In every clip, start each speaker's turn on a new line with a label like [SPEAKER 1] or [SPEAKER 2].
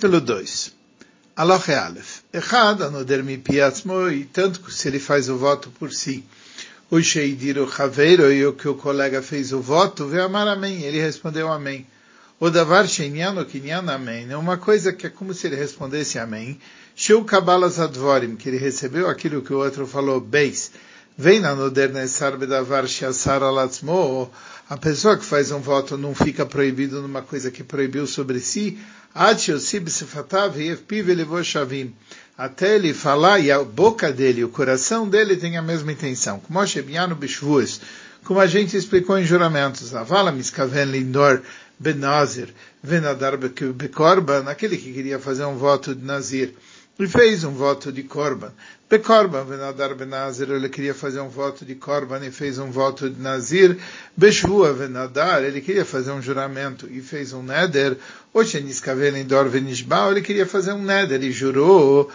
[SPEAKER 1] Capítulo 2 Aloche Aleph Echad anoder mi piatzmo e tanto se ele faz o voto por si. O Sheidir o Chaveiro e o que o colega fez o voto, vê amar amém. Ele respondeu amém. O davar shenyano kinyan amém. É uma coisa que é como se ele respondesse amém. Sheu Kabbalas advorim, que ele recebeu aquilo que o outro falou, beis. Vem na noder nesar bedavar sheasar alatzmo. A pessoa que faz um voto não fica proibido numa coisa que proibiu sobre si, até ele falar e a boca dele, o coração dele tem a mesma intenção. Como como a gente explicou em juramentos, Avala miskaven lindor benazir venadar bekorban, aquele que queria fazer um voto de nazir e fez um voto de korban. Bekorban venadar benazir, ele queria fazer um voto de korban e fez um voto de nazir. Beshvua venadar, ele queria fazer um juramento e fez um neder. Osheniskaven lindor venishbal, ele queria fazer um neder e jurou.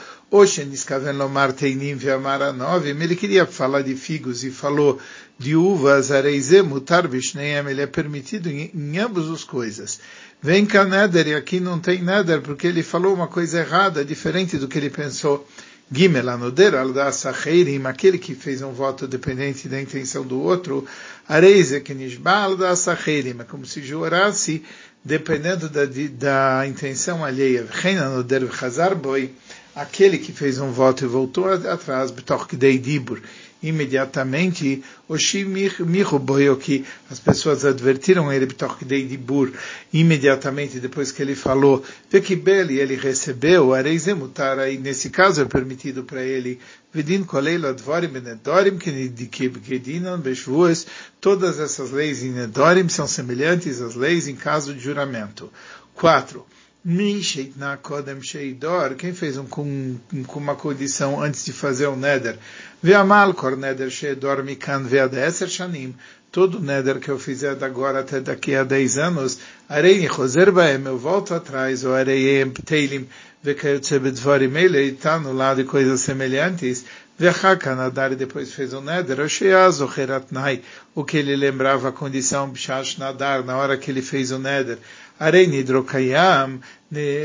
[SPEAKER 1] Ele queria falar de figos e falou de uvas, ele é permitido em, em ambas as coisas. Vem cá neder, e aqui não tem neder, porque ele falou uma coisa errada, diferente do que ele pensou. Gimel anoder al da sacheirim, aquele que fez um voto dependente da intenção do outro, areize que nishbal da sacheirim, é como se jurasse dependendo da, da intenção alheia. Rein anoder chazar boi, aquele que fez um voto e voltou atrás, dibur, imediatamente, que as pessoas advertiram ele, dibur, imediatamente depois que ele falou, Vekibeli, ele recebeu, areizemutar, aí nesse caso é permitido para ele, Vidin koleil advorim benedorim, kedinan beshvuas, todas essas leis em Nedorim são semelhantes às leis em caso de juramento. 4 quem fez um, com, com uma condição antes de fazer o neder, ve'amal kor neder sheidor mikan ve'adeser shanim, todo neder que eu fizer agora até daqui a 10 anos, arei choser baem, eu volto atrás, ou arei teilim, ve'kayotze bedvarim ele, está no lado de coisas semelhantes, ve'chaka nadar, e depois fez o neder, o sheazo cheratnai, o que ele lembrava a condição, b'shash nadar, na hora que ele fez o neder, Arei nidrokayam,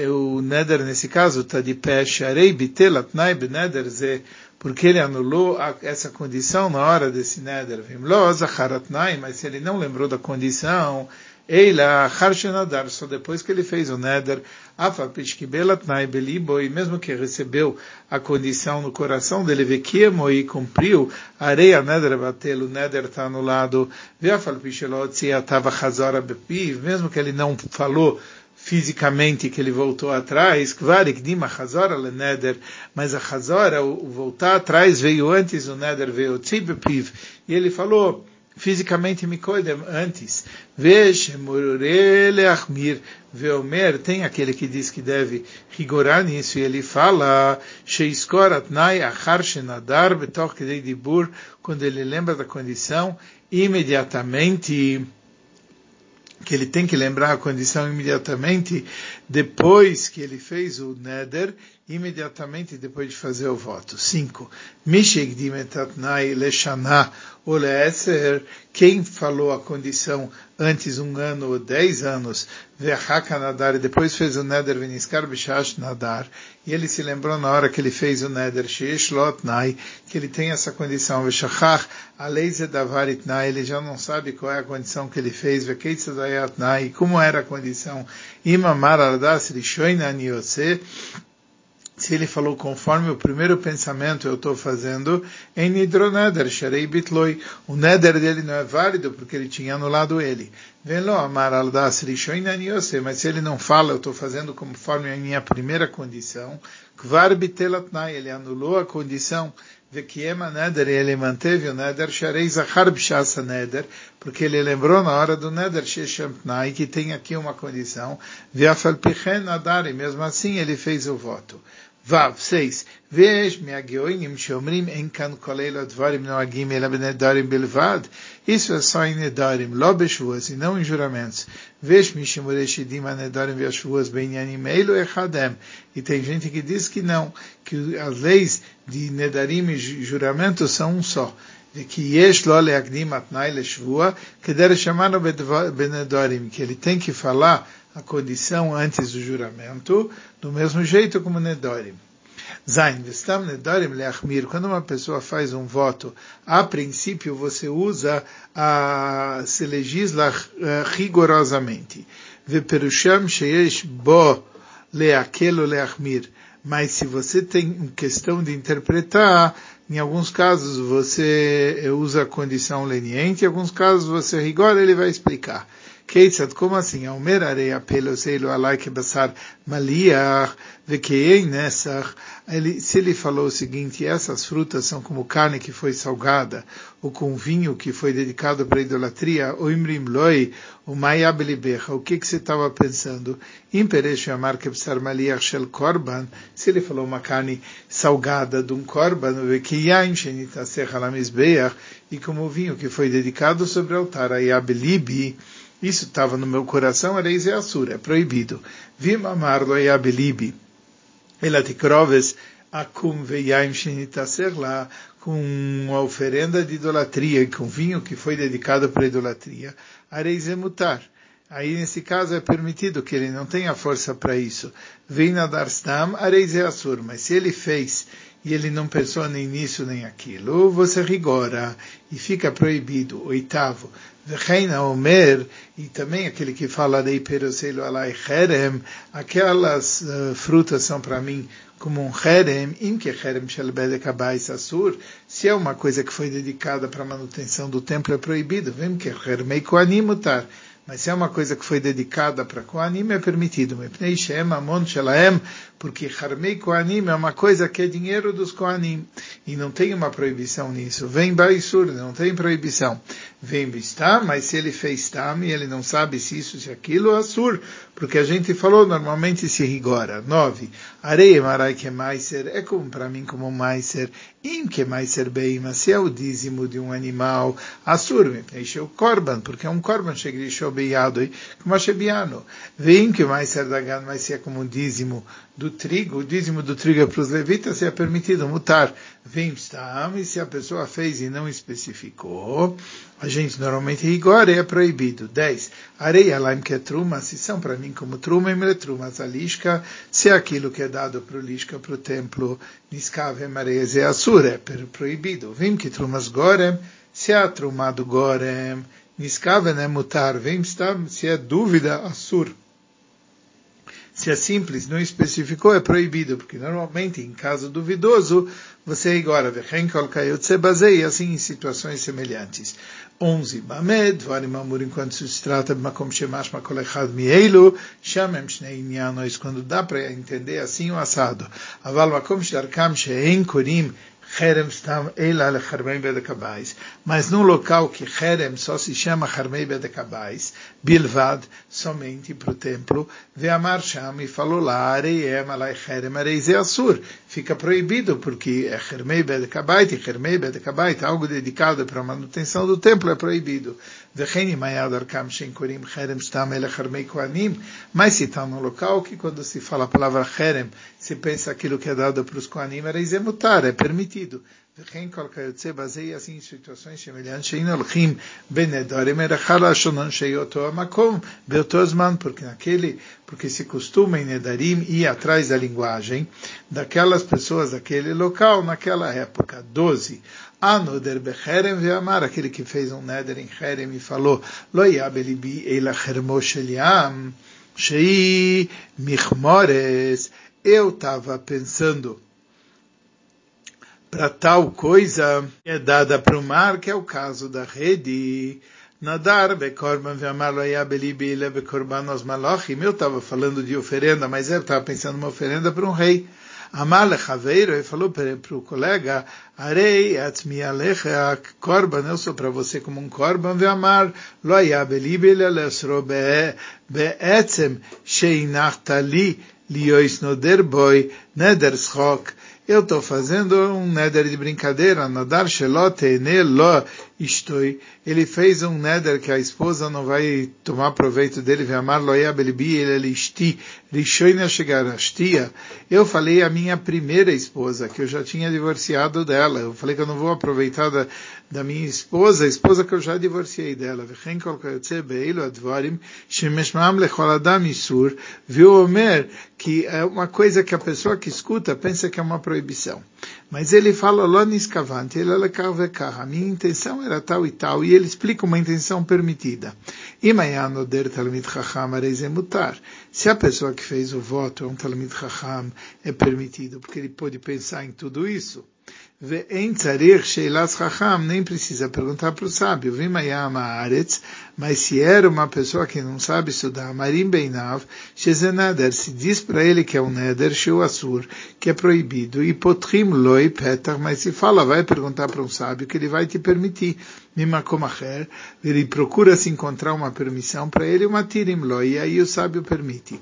[SPEAKER 1] o neder nesse caso está de peixe. Arei bitelat nai beneder ze, porque ele anulou essa condição na hora desse neder. Vimlo zacharatnai, mas se ele não lembrou da condição, Eila Harshenadar, só depois que ele fez o neder, Afapishkibelatnai e mesmo que recebeu a condição no coração dele, Vekiemo e cumpriu, areia neder batelo, neder está anulado, Veafalpishelot atava Hazara Bepiv, mesmo que ele não falou fisicamente que ele voltou atrás, Kvarik Dima Hazara le neder, mas a Hazara, o voltar atrás veio antes, o neder veio Tzibepiv, e ele falou, fisicamente Mikoidem antes. Veja, Murele Achmir, Veomer, tem aquele que diz que deve rigorar nisso, e ele fala, Sheiskor Achar Shenadar Betoch Dibur, quando ele lembra da condição, imediatamente que ele tem que lembrar a condição imediatamente depois que ele fez o neder, imediatamente depois de fazer o voto. 5. Quem falou a condição antes um ano ou dez anos, nadar, e depois fez o neder veniskar bishash nadar, e ele se lembrou na hora que ele fez o neder sheish nai, que ele tem essa condição, veshachach, a lei nai, ele já não sabe qual é a condição que ele fez, nai, como era a condição, imamar ardas rishoina niose, se ele falou conforme o primeiro pensamento eu estou fazendo, em Nidroneder, Sharei Bitloi, o neder dele não é válido porque ele tinha anulado ele. Velo amar aldas mas se ele não fala, eu estou fazendo conforme a minha primeira condição, kvar bitelatnai, ele anulou a condição, vekiema neder, e ele manteve o neder, Sharei zachar b'shasa neder, porque ele lembrou na hora do neder, sheshem tnai, que tem aqui uma condição, viafal pichen adar, mesmo assim ele fez o voto. Vav, seis. ויש מהגאונים שאומרים אין כאן כולל הדברים נוהגים אלא בנדרים בלבד, isso é só em nedarim, לא בשבועס, e não em juramentos. ויש מי שמורה שדים הנדרים והשבועס בעניינים אלו אחד E tem gente que diz que não, que as leis de nedarim e juramentos são um só. וכי יש לו להקדים התנאי לשבוע כדי לשמרנו בנדרים, que ele tem que falar a condição antes do juramento, do mesmo jeito como Nedorim. Zain, Vestam Nedarim Leachmir, quando uma pessoa faz um voto, a princípio você usa, a, se legisla uh, rigorosamente. Veperusham Sheyesh Bo Leakelo Leachmir. Mas se você tem questão de interpretar, em alguns casos você usa a condição leniente, em alguns casos você rigora, ele vai explicar. Keitzad, como assim? Omer arei apeloseilu alai kebassar maliach vekeei nessach. Se ele falou o seguinte, essas frutas são como carne que foi salgada, ou com vinho que foi dedicado para a idolatria, o imrim loi, o mayabelibecha, o que que você estava pensando? Imperesh amar kebsar maliach shel korban, se ele falou uma carne salgada de um korban, vekeyaim shenitasech alamizbeach, e como vinho que foi dedicado sobre o altar, a yabelibi, isso estava no meu coração, era e Assur, é proibido. Vim amar lo yabelibi. Elatikroves akum veyaim shenitaser lá, com uma oferenda de idolatria, com vinho que foi dedicado para a idolatria. Areize mutar. Aí, nesse caso, é permitido que ele não tenha força para isso. Vem nadar stam, areize assur. Mas se ele fez e ele não pensou nem nisso nem aquilo, você rigora e fica proibido. Oitavo, Vecheina Omer, e também aquele que fala de Peroselo Alai Cherem, aquelas uh, frutas são para mim como um Cherem, im que Cherem Shelbedek se é uma coisa que foi dedicada para a manutenção do templo é proibido, vem que Chermei Koanim mutar. Mas se é uma coisa que foi dedicada para Koanim, é permitido. Porque Harmei Koanim é uma coisa que é dinheiro dos Koanim. E não tem uma proibição nisso. Vem Baisur, não tem proibição. Vem Bistam, mas se ele fez Tam e ele não sabe se isso, se aquilo, Assur. Porque a gente falou, normalmente se rigora. Nove. Areia Marai que é Maiser, é como para mim como Maiser. Im que Maiser Beima, se é o dízimo de um animal, Assur, me o Korban, porque é um Korban, Shegrisho Beiado, como Shebiano. Vem que Maiser Dagan, mas se é como um dízimo do trigo, o dízimo do trigo é para os levitas, se é permitido mutar. Vem Stam, e se a pessoa fez e não especificou, a gente normalmente rigora é proibido. 10. Areia laim que é truma, se são para mim como truma, e truma, a lisca, se é aquilo que é dado para o lisca, para o templo, niskave mareias é assur, é proibido. Vem que trumas gorem, se é trumado gorem, niskave é mutar, vem se é dúvida, assur. Se é simples, não especificou, é proibido, porque normalmente, em caso duvidoso, você agora, baseia assim em situações semelhantes. 11. Bamed, Dvarim Amur, enquanto se trata de Makom Shemash Makolechad Mieilu, Shamem Shnei Inyanos, quando dá para entender assim o assado. Aval Makom Sharkam Shein Kurim, Herem Stam Eila Lecharmei Bedekabais. Mas num local que Herem só se chama Harmei Bedekabais, Bilvad, somente para o templo, Veamar Sham e falou lá, Areiem Alai Herem Areize Assur. Fica proibido porque é Hermei Bedekabait Hermei Bedekabait, algo dedicado para a manutenção do templo, é proibido. Mas se está num local que quando se fala a palavra Herem, se pensa aquilo que é dado para os Koanim, é mutar, é permitido. Porque naquele, porque se costuma em Nedarim ir atrás da linguagem daquelas pessoas daquele local naquela época. 12. Anoder Becherem Veamar, aquele que fez um Neder em e falou, Loiabelibi Eilachermo Sheliam, Shei Michmores, eu estava pensando para tal coisa é dada para o mar, que é o caso da rede. Nadar bekorban bekorbanos malachim. Eu estava falando de oferenda, mas eu estava pensando uma oferenda para um rei. Amale Chaveiro, ele falou para o colega, Arei atzmi alecha korban, eu sou para você como um korban, ve'amar lo yabelibile lesro be'etzem sheinachtali liois noder boi neder schok eu estou fazendo um neder de brincadeira, nadar shelote lo Estou. Ele fez um neder que a esposa não vai tomar proveito dele, amar loyabelibi, ele esti, rishoina chegar astia. Eu falei a minha primeira esposa, que eu já tinha divorciado dela. Eu falei que eu não vou aproveitar da, da minha esposa, a esposa que eu já divorciei dela. Viu Omer que é uma coisa que a pessoa que escuta pensa que é uma proibição. Mas ele fala, Loniscavante, ele a minha intenção era tal e tal, e ele explica uma intenção permitida. Se a pessoa que fez o voto é um Talmid Chacham, é permitido, porque ele pode pensar em tudo isso. Nem precisa perguntar para o sábio. Mas se era uma pessoa que não sabe estudar, marim beinav, shezeneder, se diz para ele que é um neder, asur, que é proibido, e potrim loi petar, mas se fala, vai perguntar para um sábio que ele vai te permitir. Mimakom acher, ele procura se encontrar uma permissão para ele, uma tirim loi, e aí o sábio permite.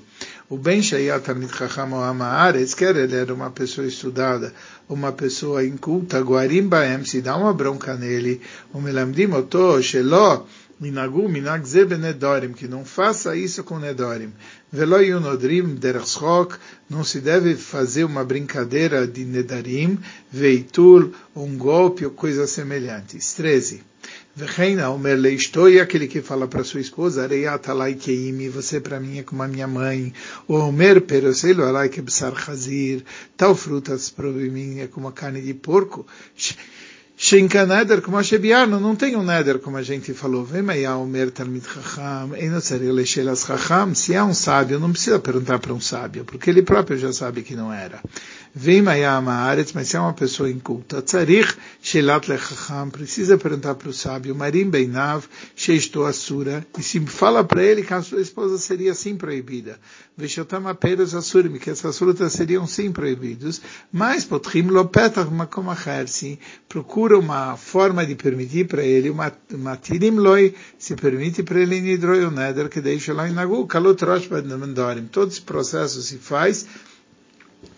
[SPEAKER 1] O Ben Shayat Talmid Chacham Amaharetz, quer ele era uma pessoa estudada, uma pessoa inculta, Guarim Baem, se dá uma bronca nele, o Melamdim Oto, Shelo, Minagu, Minag Nedorim, que não faça isso com Nedorim. Velo Yunodrim Derchok, não se deve fazer uma brincadeira de Nedarim, Veitul, um golpe ou coisa semelhante. 13. Vecheina, Omer Leistoi, aquele que fala para sua esposa, você para mim é como a minha mãe. O Omer Peroselo Alai Kebsar Chazir, tal frutas para mim é como a carne de porco. Shenka Neder, como a Shebiano, não tem um Neder, como a gente falou. Chacham, se é um sábio, não precisa perguntar para um sábio, porque ele próprio já sabe que não era. Vem Mayama Aretz, mas se é uma pessoa inculta, Tzarich Shelat Lechacham, precisa perguntar para o sábio, Marim Beinav, Sheisto Asura, e se fala para ele que a sua esposa seria sim proibida. Veshotam Aperos Asurim, que essas frutas seriam sim proibidos, mas Potrim Lopetach Makom Acher, se procura uma forma de permitir para ele, uma, uma Tirim Loi, se permite para ele Nidroi o Neder, que deixa lá em Nagu, Kalot Rosh Mandorim. Todo esse processo se faz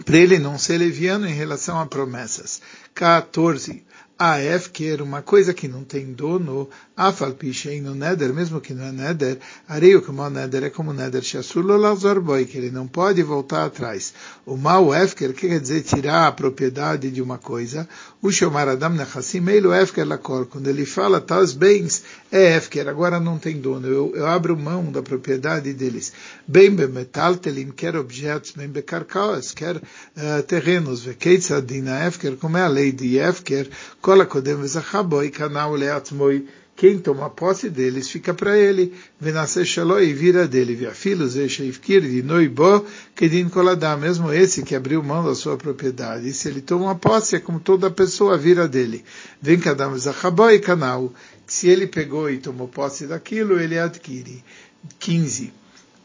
[SPEAKER 1] para ele não ser leviano em relação a promessas. 14. A Efker, uma coisa que não tem dono, Afal Pishein no Neder, mesmo que não é Neder, areio como Neder é como Neder Shasulo Lazorboy, que ele não pode voltar atrás. O mal Efker, que quer dizer tirar a propriedade de uma coisa, o Shomar Adam Nechassim, Eilo Efker Lakor, quando ele fala tais bens, é Efker, agora não tem dono, eu, eu abro mão da propriedade deles. Bem bemetal telim, quer objetos, bem becarcaos, quer uh, terrenos, vekeitzadina Efker, como é a lei de Efker, Kola Kodem Vezachaboy, Kanau Leatmoi, quem toma posse deles fica para ele, Venasce Shaloi e vira dele, via filhos, Esheifkir, de Noibo, Kedin Koladá, mesmo esse que abriu mão da sua propriedade, e se ele toma posse, é como toda pessoa vira dele. Vem Kadam Vezachaboy, Kanau, se ele pegou e tomou posse daquilo, ele adquire. 15.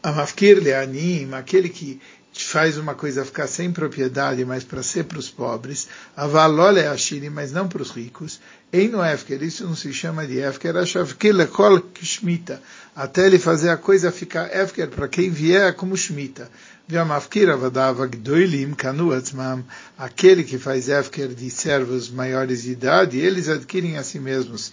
[SPEAKER 1] Amafkir Leanim, aquele que faz uma coisa ficar sem propriedade, mas para ser para os pobres, avalole ashiri, mas não para os ricos, em no Efker, isso não se chama de Efker, lekol kshmita, até ele fazer a coisa ficar Efker para quem vier como Shmita. Aquele que faz Efker de servos maiores de idade, eles adquirem a si mesmos.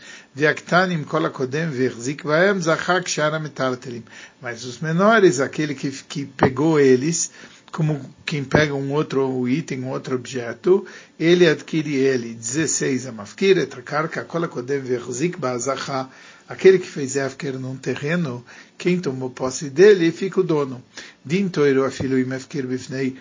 [SPEAKER 1] Mas os menores, aquele que, que pegou eles, como quem pega um outro item, um outro objeto, ele adquire ele. 16. Amafkir etrakarka kola kodem verzik ba'azacha. Aquele que fez Efker num terreno, quem tomou posse dele fica o dono. Din toiro afilo imefkir bifnei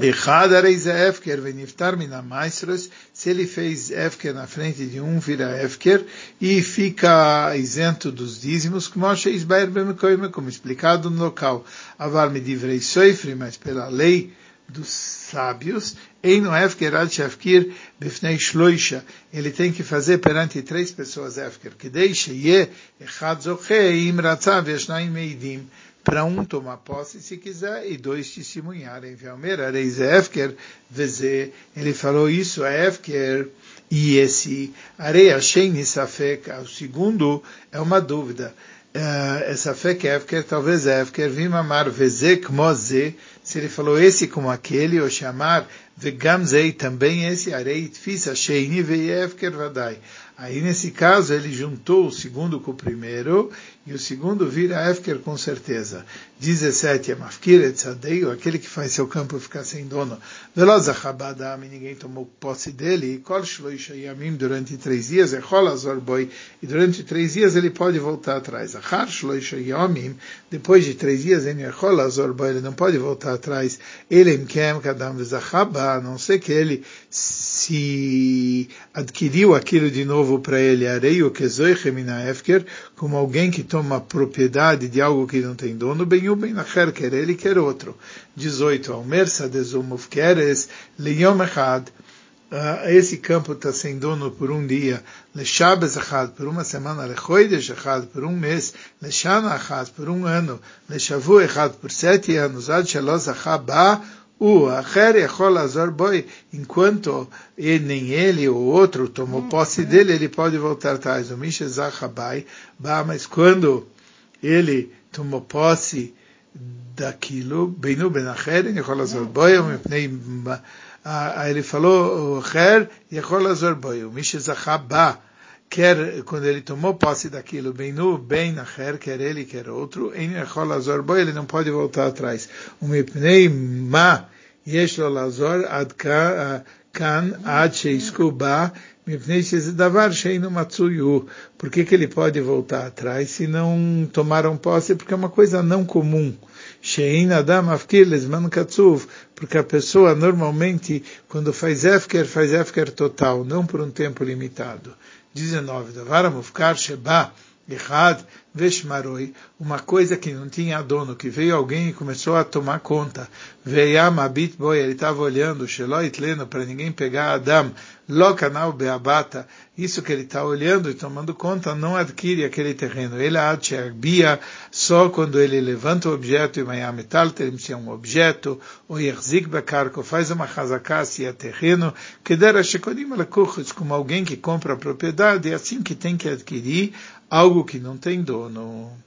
[SPEAKER 1] Echad areis Efker veniftar mina maestros, se ele fez Efker na frente de um, vira Efker e fica isento dos dízimos, como explicado no local. Avar me divrei soifri, mas pela lei dos sábios, Efker shloisha, ele tem que fazer perante três pessoas Efker, que deixe ye echad zochei im ratzav yashnaim meidim, para um tomar posse se quiser e dois testemunharem. Ele falou isso a Efker, e esse Areia Sheini Safek, o segundo, é uma dúvida. Uh, essa fé que Efker, talvez Efker, Vimamar Vezek Moze, se ele falou esse como aquele, ou chamar Vegamzei também esse, Arei Tfisa Sheini Efker Vadai. Aí, nesse caso, ele juntou o segundo com o primeiro, e o segundo vira Efker com certeza. 17 é Mafkir Etzadeio, aquele que faz seu campo ficar sem dono. Veloz Achabadam, ninguém tomou posse dele, e Kol durante três dias, Echol Azorboi, e durante três dias ele pode voltar atrás. Achar Shloishayamim, depois de três dias, Echol Azorboi, ele não pode voltar atrás. Ele Kadam a não ser que ele se adquiriu aquilo de novo para ele, areio que Zoichemina Efker, como alguém que toma propriedade de algo que não tem dono, bem o bem nacher, quer ele, quer outro. 18. Almersa de Zumufkeres, Leyom Echad, Uh, esse campo está sem dono por um dia, Leshabes Echad, por uma semana, Lechoidesh Echad, por um mês, Leshana Echad, por um ano, Leshavu Echad, por sete anos, Ad Shaloz Ba, o Acher Echol Azor Boi, enquanto ele, nem ele ou outro tomou posse dele, ele pode voltar atrás. O Misha Zachabai, mas quando ele tomou posse daquilo, Beinu Ben Acher Echol Azor Boi, ele falou, o Acher Echol Azor Boi, o Misha Zachabá, quer quando ele tomou posse daquilo, bem nu, bem na quer quer ele, quer outro, em Lazorbo, ele não pode voltar atrás. O Mipnei Ma Yeshlo Lazor Adka ah, Kan Ad Sheiskuba Mipnei Shezidavar Sheinu Matsuyu. Por que, que ele pode voltar atrás se não tomaram posse? Porque é uma coisa não comum. Shein Adam Afkiles Man Katsuv, porque a pessoa normalmente, quando faz Efker, faz Efker total, não por um tempo limitado. 19. Davar Mufkar Sheba Echad Veshmaroi, uma coisa que não tinha dono, que veio alguém e começou a tomar conta. Veiam Abit Boy, ele estava olhando, Sheloit Leno, para ninguém pegar Adam, Lokanal Beabata, isso que ele está olhando e tomando conta, não adquire aquele terreno. Ele Bia só quando ele levanta o objeto e Mayam Metalter, se é um objeto, ou Yerzik Bekarko, faz uma hazaká, se é terreno, que dera Shekodim como alguém que compra a propriedade, é assim que tem que adquirir algo que não tem dono. の